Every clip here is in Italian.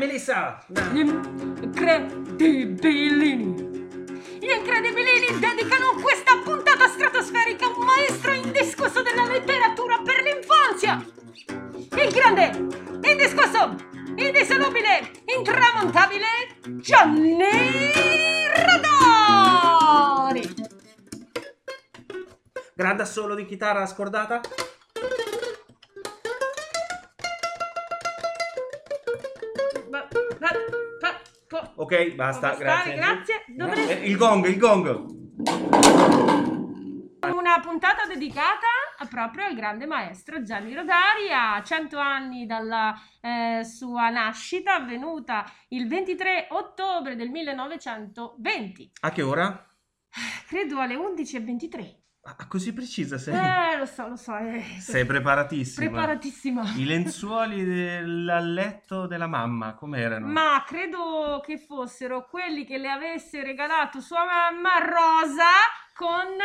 Melissa! Gli incredibilini. Gli incredibilini dedicano questa puntata stratosferica a un maestro indiscusso della letteratura per l'infanzia. Il grande, indiscusso, indissolubile, intramontabile Gianni Rodari. Grande assolo di chitarra scordata? Ok, basta, grazie. grazie. Dovrei- Eh, Il gong, il gong. Una puntata dedicata proprio al grande maestro Gianni Rodari a 100 anni dalla eh, sua nascita avvenuta il 23 ottobre del 1920, A che ora? credo alle 11.23. Ah, così precisa sei? Eh, lo so, lo so, eh, Sei preparatissima. preparatissima. I lenzuoli del letto della mamma, com'erano? Ma credo che fossero quelli che le avesse regalato sua mamma Rosa con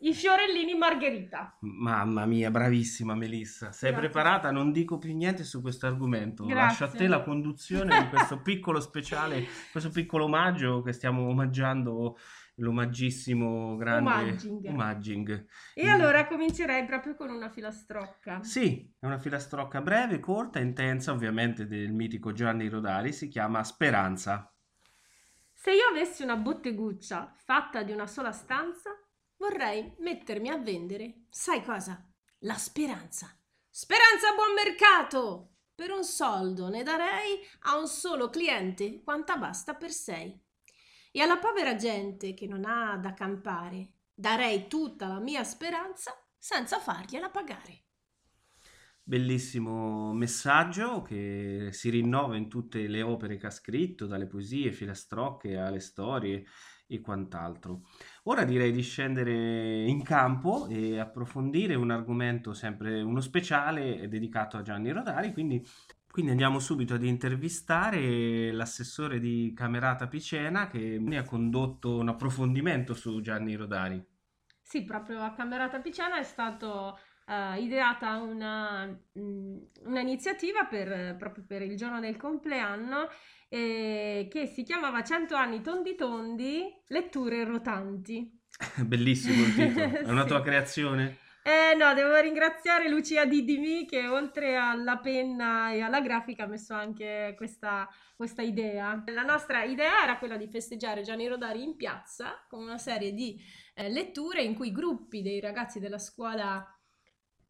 i fiorellini Margherita. Mamma mia, bravissima Melissa. Sei Grazie. preparata? Non dico più niente su questo argomento. Grazie. Lascio a te la conduzione di questo piccolo speciale, questo piccolo omaggio che stiamo omaggiando l'omaggissimo grande Omagging. omagging. E Mm. allora comincerei proprio con una filastrocca. Sì, è una filastrocca breve, corta, intensa, ovviamente del mitico Gianni Rodari, si chiama Speranza. Se io avessi una botteguccia fatta di una sola stanza, vorrei mettermi a vendere, sai cosa? La speranza. Speranza buon mercato! Per un soldo ne darei a un solo cliente quanta basta per sei. E alla povera gente che non ha da campare, darei tutta la mia speranza senza fargliela pagare. Bellissimo messaggio che si rinnova in tutte le opere che ha scritto, dalle poesie, filastrocche alle storie e quant'altro. Ora direi di scendere in campo e approfondire un argomento sempre uno speciale dedicato a Gianni Rodari, quindi, quindi andiamo subito ad intervistare l'assessore di Camerata Picena che ha condotto un approfondimento su Gianni Rodari. Sì, proprio a Camerata Picena è stato eh, ideata una, mh, una iniziativa per, proprio per il giorno del compleanno eh, che si chiamava 100 anni tondi tondi, letture rotanti. Bellissimo il titolo, è una Sì. tua creazione? Eh no, devo ringraziare Lucia Didimi che oltre alla penna e alla grafica ha messo anche questa, questa idea. La nostra idea era quella di festeggiare Gianni Rodari in piazza con una serie di eh, letture in cui gruppi dei ragazzi della scuola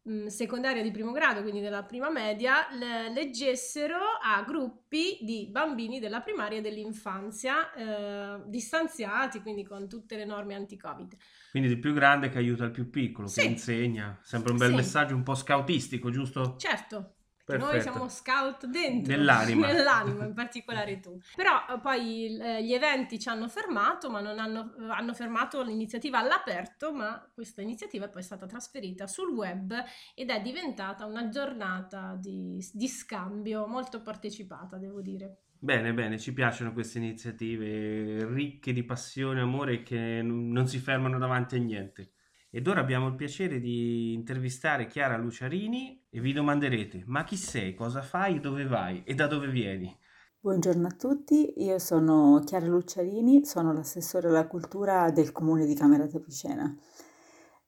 mh, secondaria di primo grado, quindi della prima media, le- leggessero a gruppi di bambini della primaria e dell'infanzia eh, distanziati, quindi con tutte le norme anti-Covid. Quindi il più grande che aiuta il più piccolo, che Sì. insegna. Sempre un bel Sì. messaggio un po' scautistico, giusto? Certo, perché noi Perfetto. siamo scout dentro, Nell'anima. nell'anima, in particolare tu. Però eh, poi eh, gli eventi ci hanno fermato, ma non hanno, hanno fermato l'iniziativa all'aperto, ma questa iniziativa è poi stata trasferita sul web ed è diventata una giornata di, di scambio molto partecipata, devo dire. Bene, bene, ci piacciono queste iniziative ricche di passione e amore che non si fermano davanti a niente. Ed ora abbiamo il piacere di intervistare Chiara Luciarini e vi domanderete: ma chi sei, cosa fai, dove vai e da dove vieni? Buongiorno a tutti, io sono Chiara Lucciarini, sono l'assessore alla cultura del comune di Camerata Picena.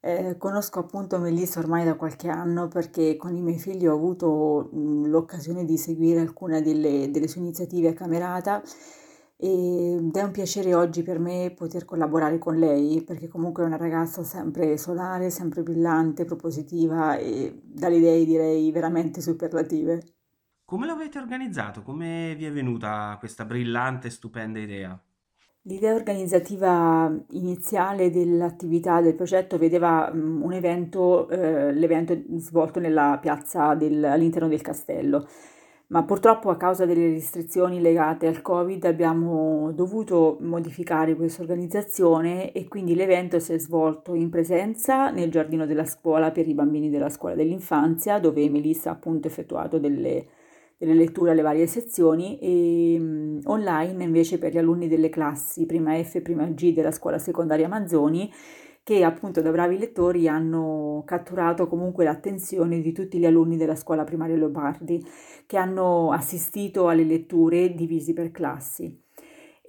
Eh, conosco appunto Melissa ormai da qualche anno perché con i miei figli ho avuto mh, l'occasione di seguire alcune delle, delle sue iniziative a Camerata ed è un piacere oggi per me poter collaborare con lei perché comunque è una ragazza sempre solare, sempre brillante, propositiva e dalle idee direi veramente superlative. Come l'avete organizzato? Come vi è venuta questa brillante e stupenda idea? L'idea organizzativa iniziale dell'attività del progetto vedeva mm, un evento, eh, l'evento svolto nella piazza del- all'interno del castello, ma purtroppo a causa delle restrizioni legate al Covid abbiamo dovuto modificare questa organizzazione e quindi l'evento si è svolto in presenza nel giardino della scuola per i bambini della scuola dell'infanzia, dove Melissa ha appunto effettuato delle delle letture alle varie sezioni e mm, online invece per gli alunni delle classi prima F e prima G della scuola secondaria Manzoni che appunto da bravi lettori hanno catturato comunque l'attenzione di tutti gli alunni della scuola primaria Leopardi che hanno assistito alle letture divisi per classi.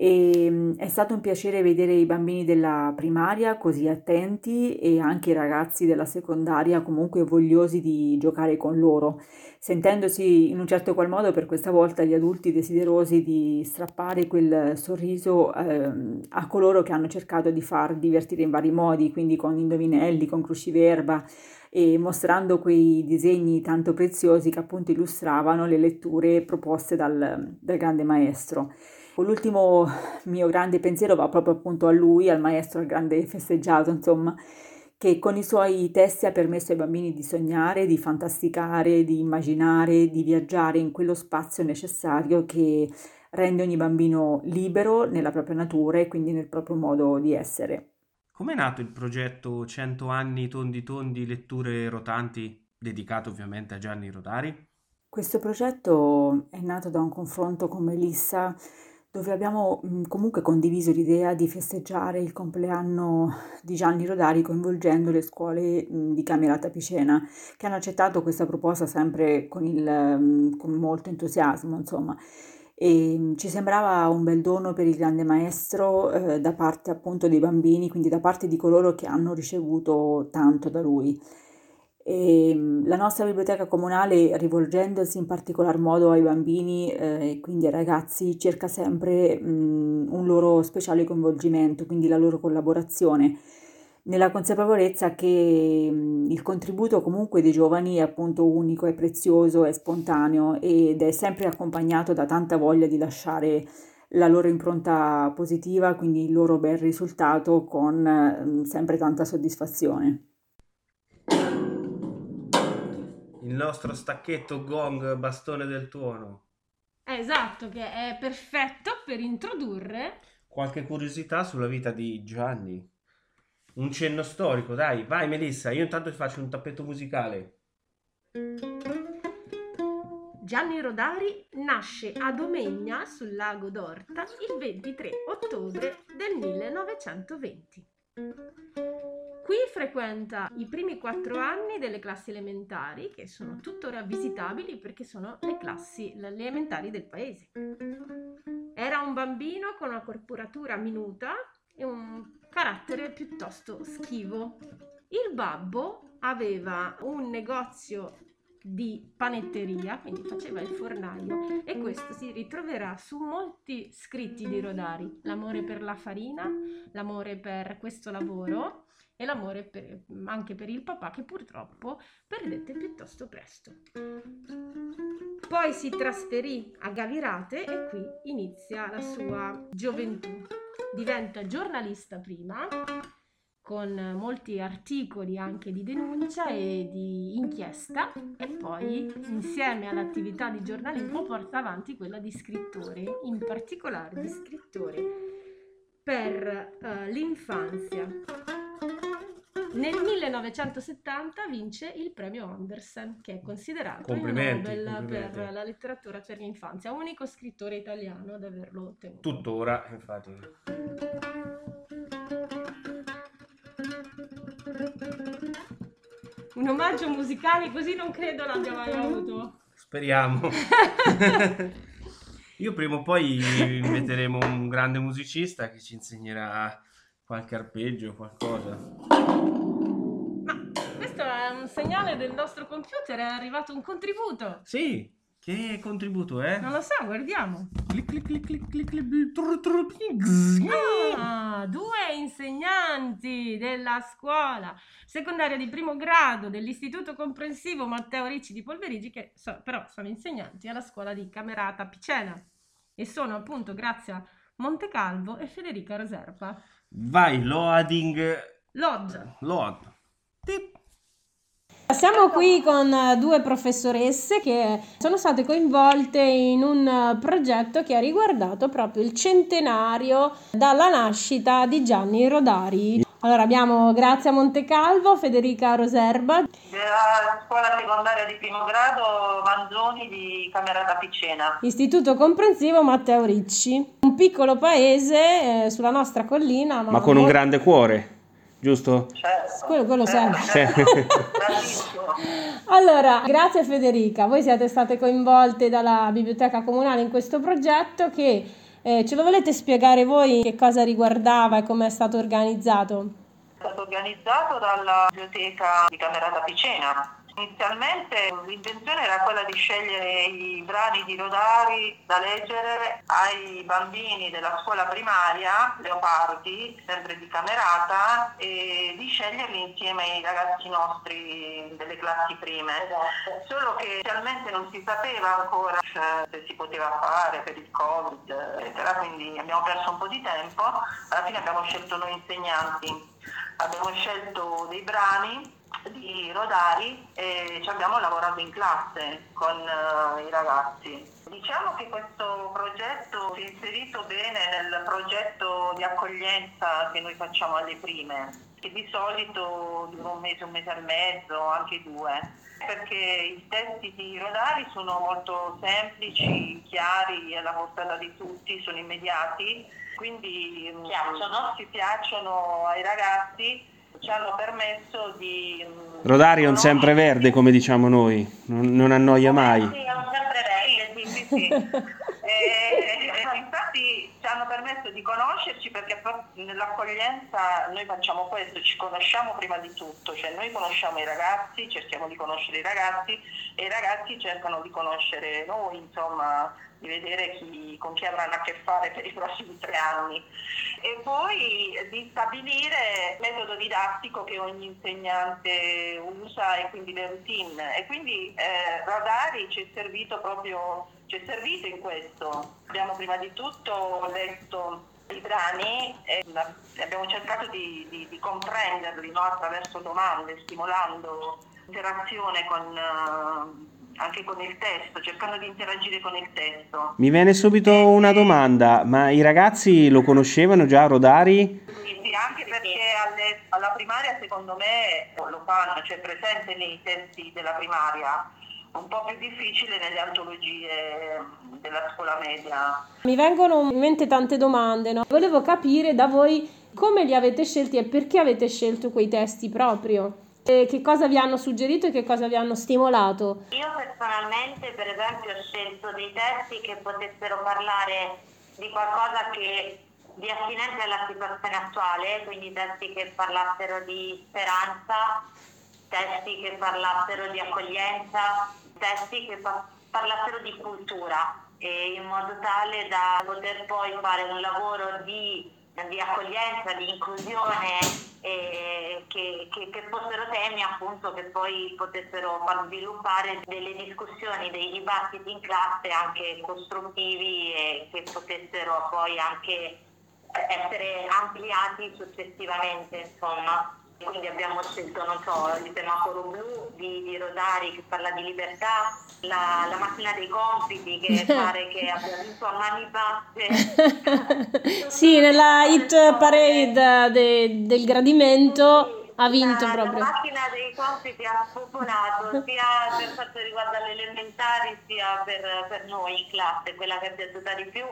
E mm, è stato un piacere vedere i bambini della primaria così attenti e anche i ragazzi della secondaria comunque vogliosi di giocare con loro, sentendosi in un certo qual modo per questa volta gli adulti desiderosi di strappare quel sorriso eh, a coloro che hanno cercato di far divertire in vari modi, quindi con indovinelli, con cruciverba e mostrando quei disegni tanto preziosi che appunto illustravano le letture proposte dal, dal grande maestro. L'ultimo mio grande pensiero va proprio appunto a lui, al maestro, al grande festeggiato, insomma, che con i suoi testi ha permesso ai bambini di sognare, di fantasticare, di immaginare, di viaggiare in quello spazio necessario che rende ogni bambino libero nella propria natura e quindi nel proprio modo di essere. Com'è nato il progetto 100 anni tondi tondi letture rotanti, dedicato ovviamente a Gianni Rodari? Questo progetto è nato da un confronto con Melissa dove abbiamo mh, comunque condiviso l'idea di festeggiare il compleanno di Gianni Rodari coinvolgendo le scuole mh, di Camerata Picena, che hanno accettato questa proposta sempre con, il, mh, con molto entusiasmo, insomma. E ci sembrava un bel dono per il grande maestro eh, da parte appunto dei bambini, quindi da parte di coloro che hanno ricevuto tanto da lui. E ehm, la nostra biblioteca comunale, rivolgendosi in particolar modo ai bambini eh, e quindi ai ragazzi, cerca sempre mh, un loro speciale coinvolgimento, quindi la loro collaborazione, nella consapevolezza che mh, il contributo comunque dei giovani è appunto unico, è prezioso, è spontaneo ed è sempre accompagnato da tanta voglia di lasciare la loro impronta positiva, quindi il loro bel risultato con mh, sempre tanta soddisfazione. Il nostro stacchetto gong bastone del tuono. Esatto, che è perfetto per introdurre qualche curiosità sulla vita di Gianni. Un cenno storico, dai, vai Melissa, io intanto ti faccio un tappeto musicale. Gianni Rodari nasce a Domegna sul lago d'Orta il 23 ottobre del 1920. Qui frequenta i primi quattro anni delle classi elementari, che sono tuttora visitabili perché sono le classi le elementari del paese. Era un bambino con una corporatura minuta e un carattere piuttosto schivo. Il babbo aveva un negozio di panetteria, quindi faceva il fornaio e questo si ritroverà su molti scritti di Rodari, l'amore per la farina, l'amore per questo lavoro e l'amore per, anche per il papà che purtroppo perdette piuttosto presto. Poi si trasferì a Gavirate e qui inizia la sua gioventù. Diventa giornalista prima, con molti articoli anche di denuncia e di inchiesta e poi insieme all'attività di giornalismo porta avanti quella di scrittore, in particolare di scrittore per uh, l'infanzia nel 1970 vince il premio Andersen, che è considerato il Nobel per la letteratura per l'infanzia, unico scrittore italiano ad averlo ottenuto. Tuttora, infatti. Un omaggio musicale così non credo l'abbia mai avuto. Speriamo. Io prima o poi metteremo un grande musicista che ci insegnerà qualche arpeggio, qualcosa un segnale del nostro computer, è arrivato un contributo. Sì, che contributo è? Non lo so, guardiamo. Clic, clic, clic, clic, clic, clic, ah, due insegnanti della scuola secondaria di primo grado dell'istituto comprensivo Matteo Ricci di Polverigi, che so, però sono insegnanti alla scuola di Camerata Picena e sono appunto grazie a Montecalvo e Federica Roserpa. Vai, loading. Load. Load. Siamo qui con eh, due professoresse che sono state coinvolte in un eh, progetto che ha riguardato proprio il centenario dalla nascita di Gianni Rodari. Allora abbiamo grazie a Montecalvo, Federica Roserba. Della scuola secondaria di primo grado Manzoni di Camerata Picena. Istituto comprensivo Matteo Ricci. Un piccolo paese eh, sulla nostra collina. Ma, ma con un grande cuore. Giusto? Certo. Quello, quello sempre. Sì. Bravissimo. Allora, grazie Federica, voi siete state coinvolte dalla Biblioteca Comunale in questo progetto che eh, ce lo volete spiegare voi che cosa riguardava e come è stato organizzato? È stato organizzato dalla biblioteca di Camerata Picena. Inizialmente l'intenzione era quella di scegliere i brani di Rodari da leggere ai bambini della scuola primaria, Leopardi, sempre di Camerata, e di sceglierli insieme ai ragazzi nostri delle classi prime. Solo che inizialmente non si sapeva ancora eh, se si poteva fare per il Covid, eccetera, quindi abbiamo perso un po' di tempo. Alla fine abbiamo scelto noi insegnanti, abbiamo scelto dei brani di Rodari e ci abbiamo lavorato in classe con eh, i ragazzi. Diciamo che questo progetto si è inserito bene nel progetto di accoglienza che noi facciamo alle prime, che di solito dura un mese, un mese e mezzo, anche due, perché i testi di Rodari sono molto semplici, chiari, alla portata di tutti, sono immediati, quindi mm, Piacciono? ci piacciono ai ragazzi ci hanno permesso di... mm, Rodari è un sempreverde, come diciamo noi, non, non annoia mai. Sì, è un sempreverde. Sì, sì, sì. E, e infatti ci hanno permesso di conoscerci perché nell'accoglienza noi facciamo questo, ci conosciamo prima di tutto, cioè noi conosciamo i ragazzi, cerchiamo di conoscere i ragazzi e i ragazzi cercano di conoscere noi, insomma, di vedere chi- con chi avranno a che fare per i prossimi tre anni. E poi di stabilire il metodo didattico che ogni insegnante usa e quindi le routine. E quindi eh, Radari ci è servito proprio ci è servito in questo. Abbiamo prima di tutto letto i brani e abbiamo cercato di, di- di comprenderli no, attraverso domande stimolando interazione con eh, anche con il testo cercando di interagire con il testo Mi viene subito una domanda, ma i ragazzi lo conoscevano già Rodari? Sì, sì, anche perché alle- alla primaria secondo me lo fanno, cioè presente nei testi della primaria, un po' più difficile nelle antologie della scuola media. Mi vengono in mente tante domande, no? Volevo capire da voi come li avete scelti e perché avete scelto quei testi proprio. E che cosa vi hanno suggerito e che cosa vi hanno stimolato. Io personalmente, per esempio, ho scelto dei testi che potessero parlare di qualcosa che di attinente alla situazione attuale, quindi testi che parlassero di speranza, testi che parlassero di accoglienza, testi che pa- parlassero di cultura, in modo tale da poter poi fare un lavoro di, di accoglienza, di inclusione, e che, che- che fossero temi appunto che poi potessero far sviluppare delle discussioni, dei dibattiti in classe anche costruttivi e che potessero poi anche essere ampliati successivamente, insomma. Quindi abbiamo scelto, non so, il semaforo blu di, di Rodari che parla di libertà, la, la macchina dei compiti che pare che abbia vinto a mani basse. sì, nella hit parade de- del gradimento ha vinto La- proprio. La macchina dei compiti ha spopolato sia per quanto riguarda le elementari sia per, per noi in classe, quella che è piaciuta di più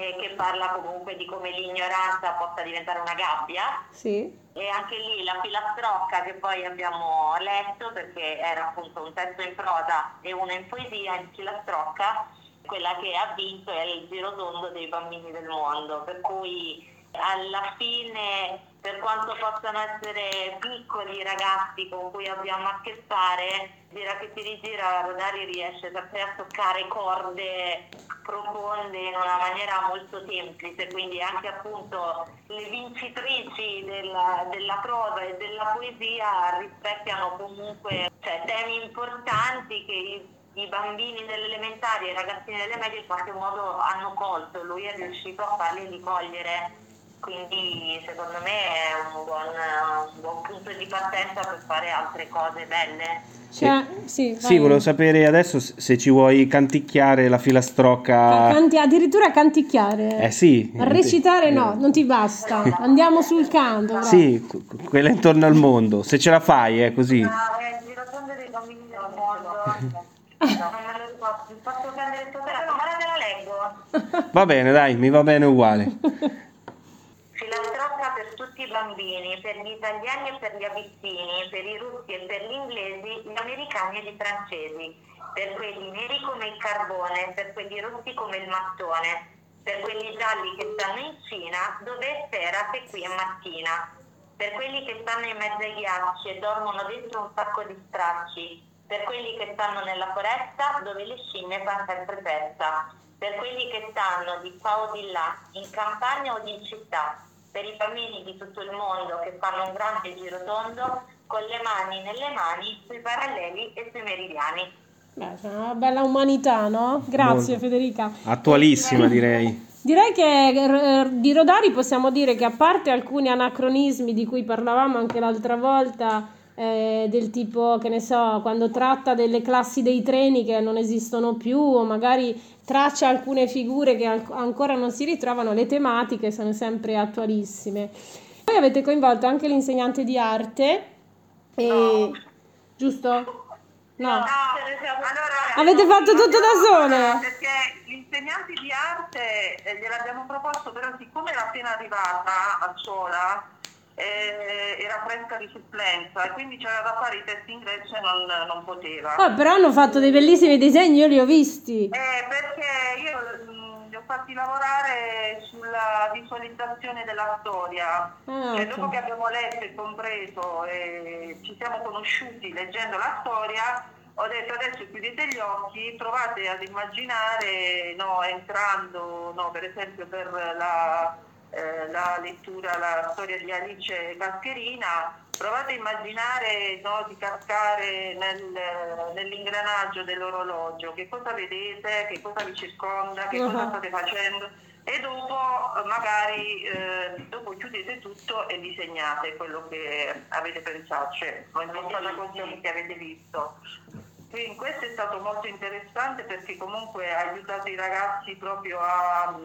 e che parla comunque di come l'ignoranza possa diventare una gabbia. Sì. E anche lì la filastrocca che poi abbiamo letto perché era appunto un testo in prosa e uno in poesia in filastrocca, quella che ha vinto è il giro tondo dei bambini del mondo, per cui alla fine per quanto possano essere piccoli i ragazzi con cui abbiamo a che fare, gira che si rigira Rodari riesce sempre a toccare corde profonde in una maniera molto semplice, quindi anche appunto le vincitrici della, della prosa e della poesia rispecchiano comunque cioè, temi importanti che i, i bambini delle elementari e i ragazzini delle medie in qualche modo hanno colto, lui è riuscito a farli cogliere. Quindi secondo me è un buon, un buon punto di partenza per fare altre cose belle. Cioè, sì, Sì, volevo sapere adesso se ci vuoi canticchiare la filastrocca. Canti- addirittura canticchiare. Eh sì. Recitare no, non ti basta. Andiamo sul canto. Sì, qu- quella intorno al mondo, se ce la fai, è così. Ah, è il girotondo dei bambini del mondo. No, non me lo ricordo. Mi posso prendere il tuo telefono, ma te la leggo. Va bene, dai, mi va bene uguale. Filastrocca per tutti i bambini. per gli italiani e per gli abissini, per i russi e per gli inglesi, gli americani e i francesi, per quelli neri come il carbone, per quelli rossi come il mattone, per quelli gialli che stanno in Cina, dove è sera se qui è mattina, per quelli che stanno in mezzo ai ghiacci e dormono dentro un sacco di stracci, per quelli che stanno nella foresta dove le scimmie fanno sempre festa, per quelli che stanno di qua o di là, in campagna o in città, per i bambini di tutto il mondo che fanno un grande giro tondo con le mani nelle mani sui paralleli e sui meridiani. Beh, una bella umanità, no? Grazie Molto. Federica. Attualissima, direi. Direi che eh, di Rodari possiamo dire che a parte alcuni anacronismi di cui parlavamo anche l'altra volta, eh, del tipo, che ne so, quando tratta delle classi dei treni che non esistono più o magari traccia alcune figure che al- ancora non si ritrovano, le tematiche sono sempre attualissime. Poi avete coinvolto anche l'insegnante di arte, e- No. giusto? No. No, allora, Avete fatto tutto da sole? Perché gli insegnanti di arte eh, gliel'abbiamo proposto, però siccome era appena arrivata a Sola, eh, era fresca di supplenza e quindi c'era da fare i test inglese e non, non poteva. Ah, però hanno fatto dei bellissimi disegni, io li ho visti. Eh, perché io mh, li ho fatti lavorare sulla visualizzazione della storia. Ah, Cioè, dopo che abbiamo letto e compreso e ci siamo conosciuti leggendo la storia, ho detto adesso chiudete gli occhi, provate ad immaginare, no, entrando, no, per esempio per la, eh, la lettura, la storia di Alice Cascherina, provate a immaginare no, di cascare nel- nell'ingranaggio dell'orologio, che cosa vedete, che cosa vi circonda, che cosa Ah. state facendo? E dopo eh, magari eh, dopo chiudete tutto e disegnate quello che avete pensato, cioè impostata così che avete visto. Quindi questo è stato molto interessante perché comunque ha aiutato i ragazzi proprio a, a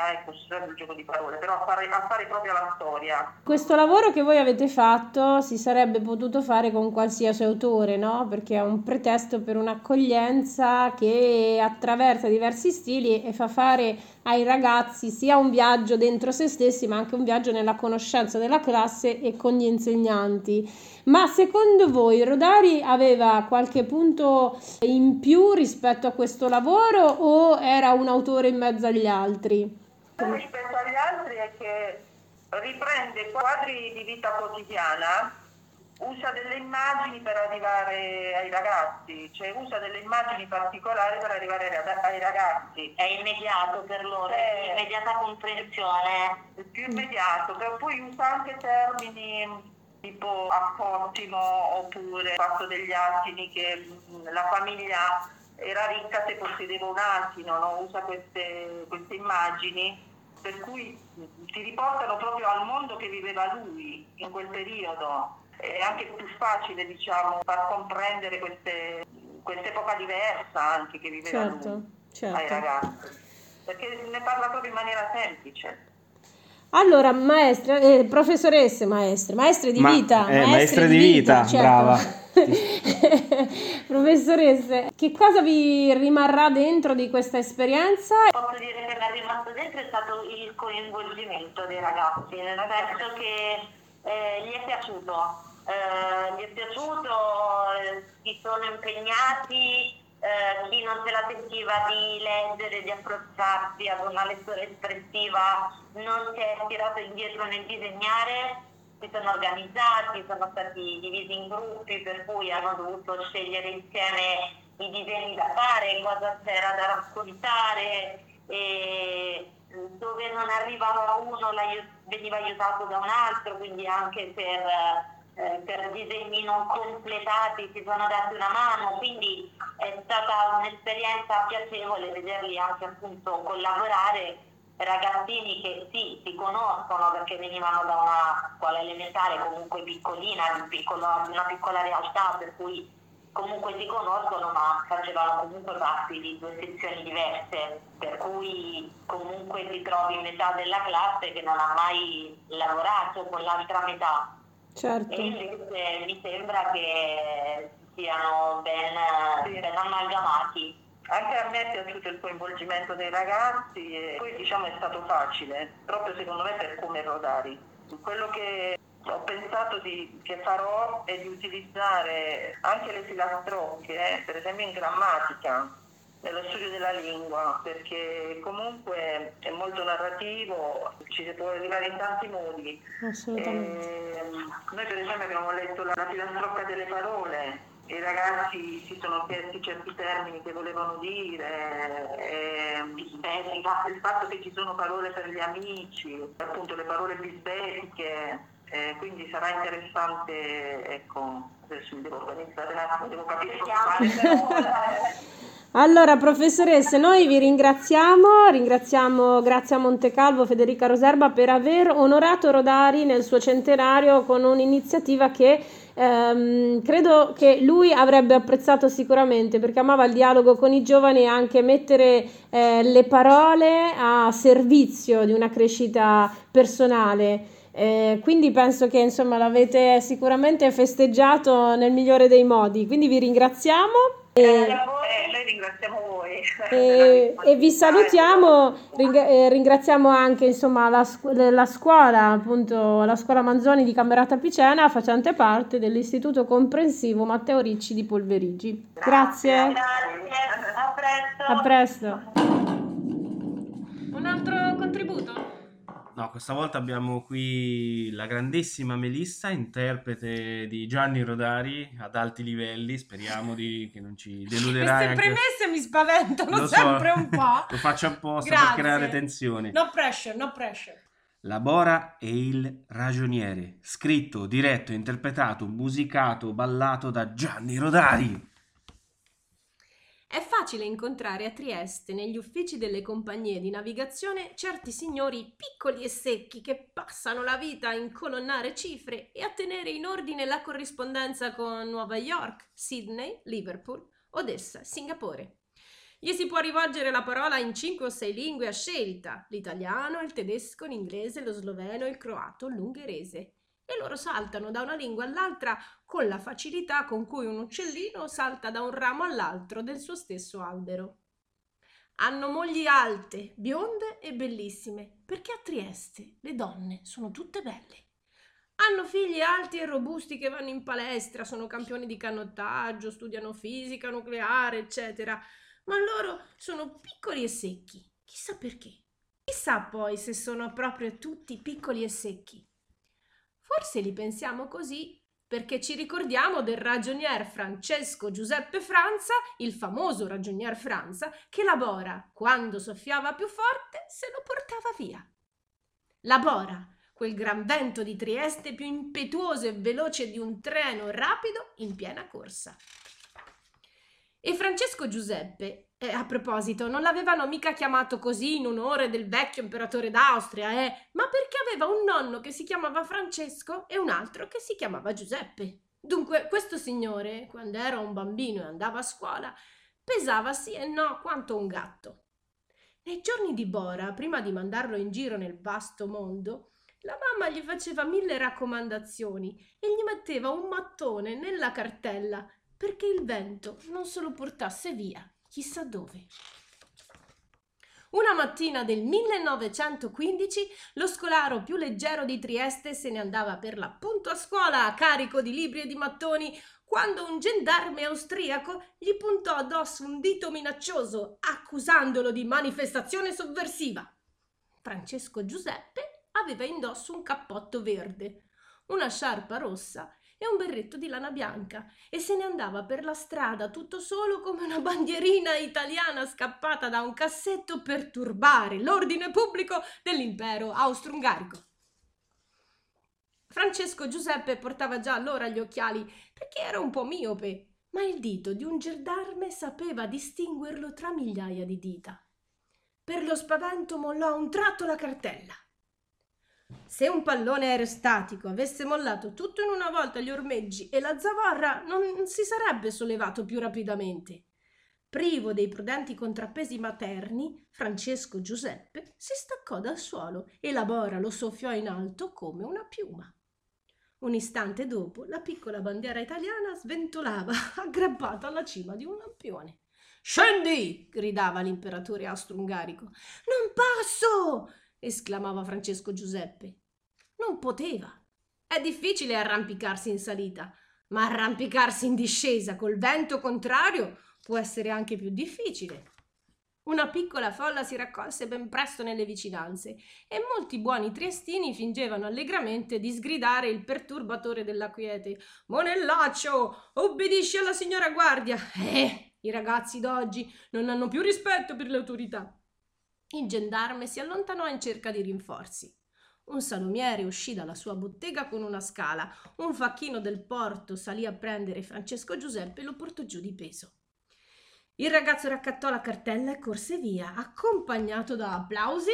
propria, ecco, scusate il gioco di parole, però a fare, a fare proprio la storia. Questo lavoro che voi avete fatto si sarebbe potuto fare con qualsiasi autore, no? Perché è un pretesto per un'accoglienza che attraversa diversi stili e fa fare ai ragazzi sia un viaggio dentro se stessi, ma anche un viaggio nella conoscenza della classe e con gli insegnanti. Ma secondo voi Rodari aveva qualche punto in più rispetto a questo lavoro o era un autore in mezzo agli altri? Rispetto agli altri è che riprende quadri di vita quotidiana, usa delle immagini per arrivare ai ragazzi, cioè usa delle immagini particolari per arrivare ai- ragazzi. È immediato per loro, è Sì. immediata comprensione. è più immediato, però poi usa anche termini tipo appottimo oppure fatto degli asini che mh, la famiglia era ricca se possedeva un asino, no? usa queste, queste immagini per cui ti riportano proprio al mondo che viveva lui in quel periodo. È anche più facile diciamo far comprendere queste, quest'epoca diversa anche che viveva Certo, lui ai certo. ragazzi, perché ne parla proprio in maniera semplice. Allora, maestre, eh, professoresse, maestre, maestre di Ma- vita, eh, maestre di vita, certo. brava. Professoresse, che cosa vi rimarrà dentro di questa esperienza? Posso dire che mi è rimasto dentro è stato il coinvolgimento dei ragazzi, nel senso che eh, gli è piaciuto, eh, gli è piaciuto, eh, si sono impegnati, eh, chi non se la sentiva di leggere, di approcciarsi ad una lettura espressiva non si è tirato indietro nel disegnare, si sono organizzati, sono stati divisi in gruppi per cui hanno dovuto scegliere insieme i disegni da fare, cosa c'era da raccontare e dove non arrivava uno veniva aiutato da un altro, quindi anche per, eh, per disegni non completati si sono dati una mano, quindi è stata un'esperienza piacevole vederli anche appunto collaborare ragazzini che sì, si conoscono perché venivano da una scuola elementare comunque piccolina, di, piccolo- di una piccola realtà, per cui comunque si conoscono ma facevano comunque parte di due sezioni diverse, per cui comunque ti trovi metà della classe che non ha mai lavorato con l'altra metà. Certo. E invece mi sembra che siano ben, Sì. ben amalgamati. Anche a me è piaciuto il coinvolgimento dei ragazzi e poi diciamo è stato facile, proprio secondo me per come Rodari. Quello che ho pensato di, che farò è di utilizzare anche le filastrocche, eh, per esempio in grammatica, nello studio della lingua, perché comunque è molto narrativo, ci si può arrivare in tanti modi. Assolutamente. E, ehm, noi per esempio abbiamo letto la, la filastrocca delle parole, i ragazzi si sono chiesti certi termini che volevano dire, ehm, il fatto che ci sono parole per gli amici, appunto le parole bisbetiche, eh, quindi sarà interessante, ecco, adesso mi devo organizzare un attimo, devo capire cosa fare. Allora, professoresse, noi vi ringraziamo, ringraziamo grazie a Montecalvo Federica Roserba per aver onorato Rodari nel suo centenario con un'iniziativa che ehm, credo che lui avrebbe apprezzato sicuramente perché amava il dialogo con i giovani e anche mettere eh, le parole a servizio di una crescita personale. Eh, quindi penso che insomma l'avete sicuramente festeggiato nel migliore dei modi. Quindi vi ringraziamo. E, eh, noi ringraziamo voi. E, e vi salutiamo, ring- ringraziamo anche insomma, la, la, scuola, appunto, la scuola Manzoni di Camerata Picena, facente parte dell'Istituto Comprensivo Matteo Ricci di Polverigi. Grazie. Grazie. A presto. A presto. Un altro contributo? No, questa volta abbiamo qui la grandissima Melissa, interprete di Gianni Rodari ad alti livelli. Speriamo di, che non ci deluderai. Queste anche... premesse mi spaventano Lo so, sempre un po'. Lo faccio apposta Grazie. per creare tensione. No pressure, no pressure. La Bora e il ragioniere, scritto, diretto, interpretato, musicato, ballato da Gianni Rodari. È facile incontrare a Trieste, negli uffici delle compagnie di navigazione, certi signori piccoli e secchi che passano la vita a incolonnare cifre e a tenere in ordine la corrispondenza con Nuova York, Sydney, Liverpool, Odessa, Singapore. Gli si può rivolgere la parola in cinque o sei lingue a scelta: l'italiano, il tedesco, l'inglese, lo sloveno, il croato, l'ungherese e loro saltano da una lingua all'altra con la facilità con cui un uccellino salta da un ramo all'altro del suo stesso albero. Hanno mogli alte, bionde e bellissime, perché a Trieste le donne sono tutte belle. Hanno figli alti e robusti che vanno in palestra, sono campioni di canottaggio, studiano fisica nucleare, eccetera, ma loro sono piccoli e secchi. Chissà perché. Chissà poi se sono proprio tutti piccoli e secchi. Forse li pensiamo così perché ci ricordiamo del ragionier Francesco Giuseppe Franza, il famoso ragionier Franza, che la bora, quando soffiava più forte, se lo portava via. La bora, quel gran vento di Trieste più impetuoso e veloce di un treno rapido in piena corsa. E Francesco Giuseppe, eh, a proposito, non l'avevano mica chiamato così in onore del vecchio imperatore d'Austria, eh, ma perché aveva un nonno che si chiamava Francesco e un altro che si chiamava Giuseppe. Dunque, questo signore, quando era un bambino e andava a scuola, pesava sì e no quanto un gatto. Nei giorni di Bora, prima di mandarlo in giro nel vasto mondo, la mamma gli faceva mille raccomandazioni e gli metteva un mattone nella cartella perché il vento non se lo portasse via chissà dove. Una mattina del 1915 lo scolaro più leggero di Trieste se ne andava per l'appunto a scuola a carico di libri e di mattoni quando un gendarme austriaco gli puntò addosso un dito minaccioso accusandolo di manifestazione sovversiva. Francesco Giuseppe aveva indosso un cappotto verde, una sciarpa rossa e un berretto di lana bianca e se ne andava per la strada tutto solo come una bandierina italiana scappata da un cassetto per turbare l'ordine pubblico dell'impero austro-ungarico. Francesco Giuseppe portava già allora gli occhiali perché era un po' miope, ma il dito di un gendarme sapeva distinguerlo tra migliaia di dita. Per lo spavento mollò a un tratto la cartella. Se un pallone aerostatico avesse mollato tutto in una volta gli ormeggi e la zavorra non si sarebbe sollevato più rapidamente. Privo dei prudenti contrappesi materni, Francesco Giuseppe si staccò dal suolo e la bora lo soffiò in alto come una piuma. Un istante dopo la piccola bandiera italiana sventolava aggrappata alla cima di un lampione. Scendi! gridava l'imperatore austro-ungarico. Non passo! Esclamava Francesco Giuseppe. Non poteva. È difficile arrampicarsi in salita, ma arrampicarsi in discesa col vento contrario può essere anche più difficile. Una piccola folla si raccolse ben presto nelle vicinanze e molti buoni triestini fingevano allegramente di sgridare il perturbatore della quiete. Monellaccio, obbedisci alla signora guardia. Eh, i ragazzi d'oggi non hanno più rispetto per le autorità. Il gendarme si allontanò in cerca di rinforzi. Un salumiere uscì dalla sua bottega con una scala. Un facchino del porto salì a prendere Francesco Giuseppe e lo portò giù di peso. Il ragazzo raccattò la cartella e corse via, accompagnato da applausi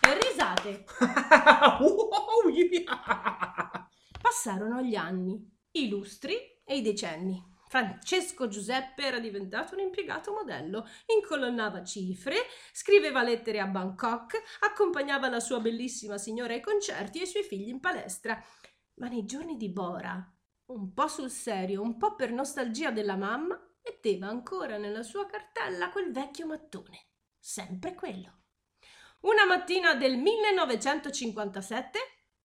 e risate. Passarono gli anni, i lustri e i decenni. Francesco Giuseppe era diventato un impiegato modello, incolonnava cifre, scriveva lettere a Bangkok, accompagnava la sua bellissima signora ai concerti e i suoi figli in palestra. Ma nei giorni di Bora, un po' sul serio, un po' per nostalgia della mamma, metteva ancora nella sua cartella quel vecchio mattone. Sempre quello. Una mattina del 1957,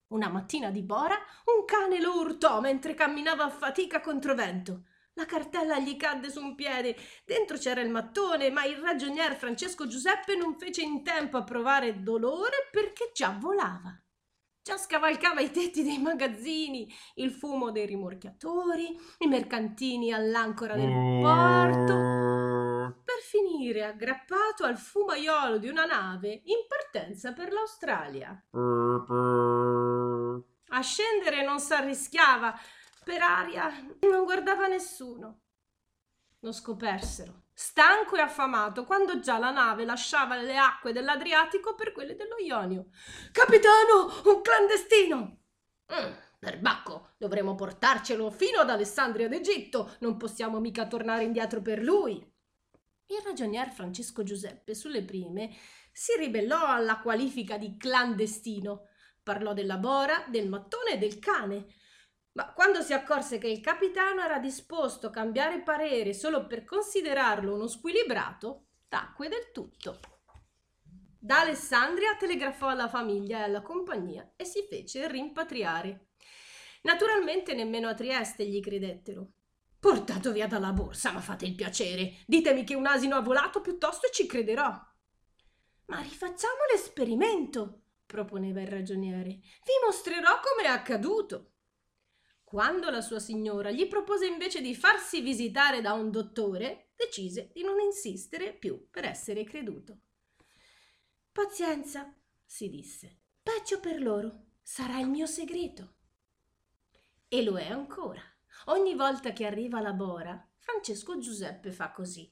una mattina di Bora, un cane lo urtò mentre camminava a fatica contro vento. La cartella gli cadde su un piede. Dentro c'era il mattone, ma il ragionier Francesco Giuseppe non fece in tempo a provare dolore perché già volava. Già scavalcava i tetti dei magazzini, il fumo dei rimorchiatori, i mercantini all'ancora del porto, per finire aggrappato al fumaiolo di una nave in partenza per l'Australia. A scendere non s'arrischiava, per aria non guardava nessuno. Lo scopersero, stanco e affamato, quando già la nave lasciava le acque dell'Adriatico per quelle dello Ionio. Capitano, un clandestino! Mm, perbacco, dovremo portarcelo fino ad Alessandria d'Egitto, non possiamo mica tornare indietro per lui. Il ragionier Francesco Giuseppe, sulle prime, si ribellò alla qualifica di clandestino. Parlò della bora, del mattone e del cane, ma quando si accorse che il capitano era disposto a cambiare parere solo per considerarlo uno squilibrato, tacque del tutto. Da Alessandria telegrafò alla famiglia e alla compagnia e si fece rimpatriare. Naturalmente nemmeno a Trieste gli credettero. Portato via dalla borsa, ma fate il piacere. Ditemi che un asino ha volato piuttosto ci crederò. Ma rifacciamo l'esperimento, proponeva il ragioniere. Vi mostrerò come è accaduto. Quando la sua signora gli propose invece di farsi visitare da un dottore, decise di non insistere più per essere creduto. Pazienza, si disse, peggio per loro, sarà il mio segreto. E lo è ancora. Ogni volta che arriva la bora, Francesco Giuseppe fa così.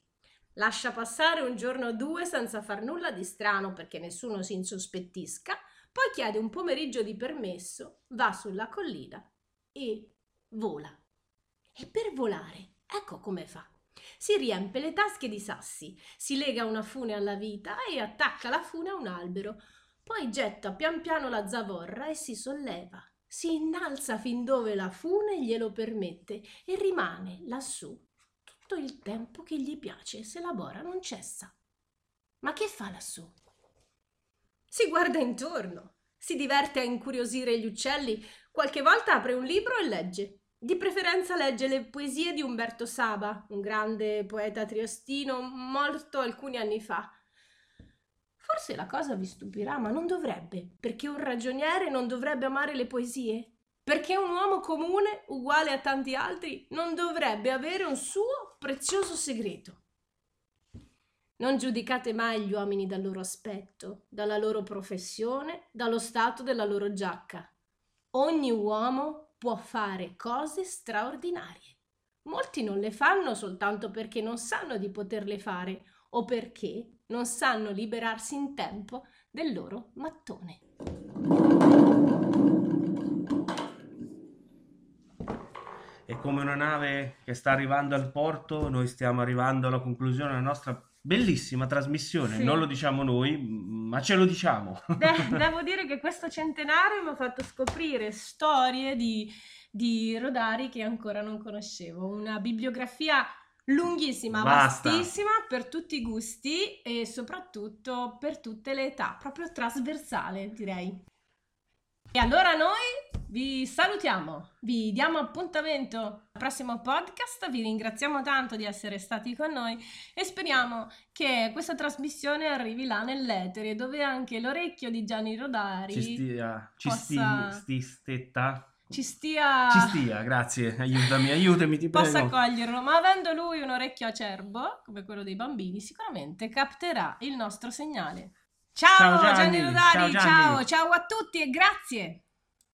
Lascia passare un giorno o due senza far nulla di strano perché nessuno si insospettisca, poi chiede un pomeriggio di permesso, va sulla collina e vola. E per volare, ecco come fa. Si riempie le tasche di sassi, si lega una fune alla vita e attacca la fune a un albero. Poi getta pian piano la zavorra e si solleva. Si innalza fin dove la fune glielo permette e rimane lassù tutto il tempo che gli piace se la bora non cessa. Ma che fa lassù? Si guarda intorno, si diverte a incuriosire gli uccelli, qualche volta apre un libro e legge. Di preferenza legge le poesie di Umberto Saba, un grande poeta triostino morto alcuni anni fa. Forse la cosa vi stupirà, ma non dovrebbe, perché un ragioniere non dovrebbe amare le poesie, perché un uomo comune, uguale a tanti altri, non dovrebbe avere un suo prezioso segreto. Non giudicate mai gli uomini dal loro aspetto, dalla loro professione, dallo stato della loro giacca. Ogni uomo può fare cose straordinarie. Molti non le fanno soltanto perché non sanno di poterle fare o perché non sanno liberarsi in tempo del loro mattone. È come una nave che sta arrivando al porto, noi stiamo arrivando alla conclusione della nostra bellissima trasmissione, Sì. non lo diciamo noi, ma ce lo diciamo. De- devo dire che questo centenario mi ha fatto scoprire storie di, di Rodari che ancora non conoscevo. Una bibliografia lunghissima, Basta. vastissima per tutti i gusti e soprattutto per tutte le età, proprio trasversale direi. E allora noi vi salutiamo, vi diamo appuntamento al prossimo podcast, vi ringraziamo tanto di essere stati con noi e speriamo che questa trasmissione arrivi là nell'etere dove anche l'orecchio di Gianni Rodari Ci stia, ci possa- sti, sti, ci stia, Ci stia, grazie, aiutami, aiutami, ti possa prego. coglierlo, ma avendo lui un orecchio acerbo, come quello dei bambini, sicuramente capterà il nostro segnale. Ciao, Ciao, Gianni. Gianni Rodari, Ciao, Gianni. ciao, ciao a tutti e grazie.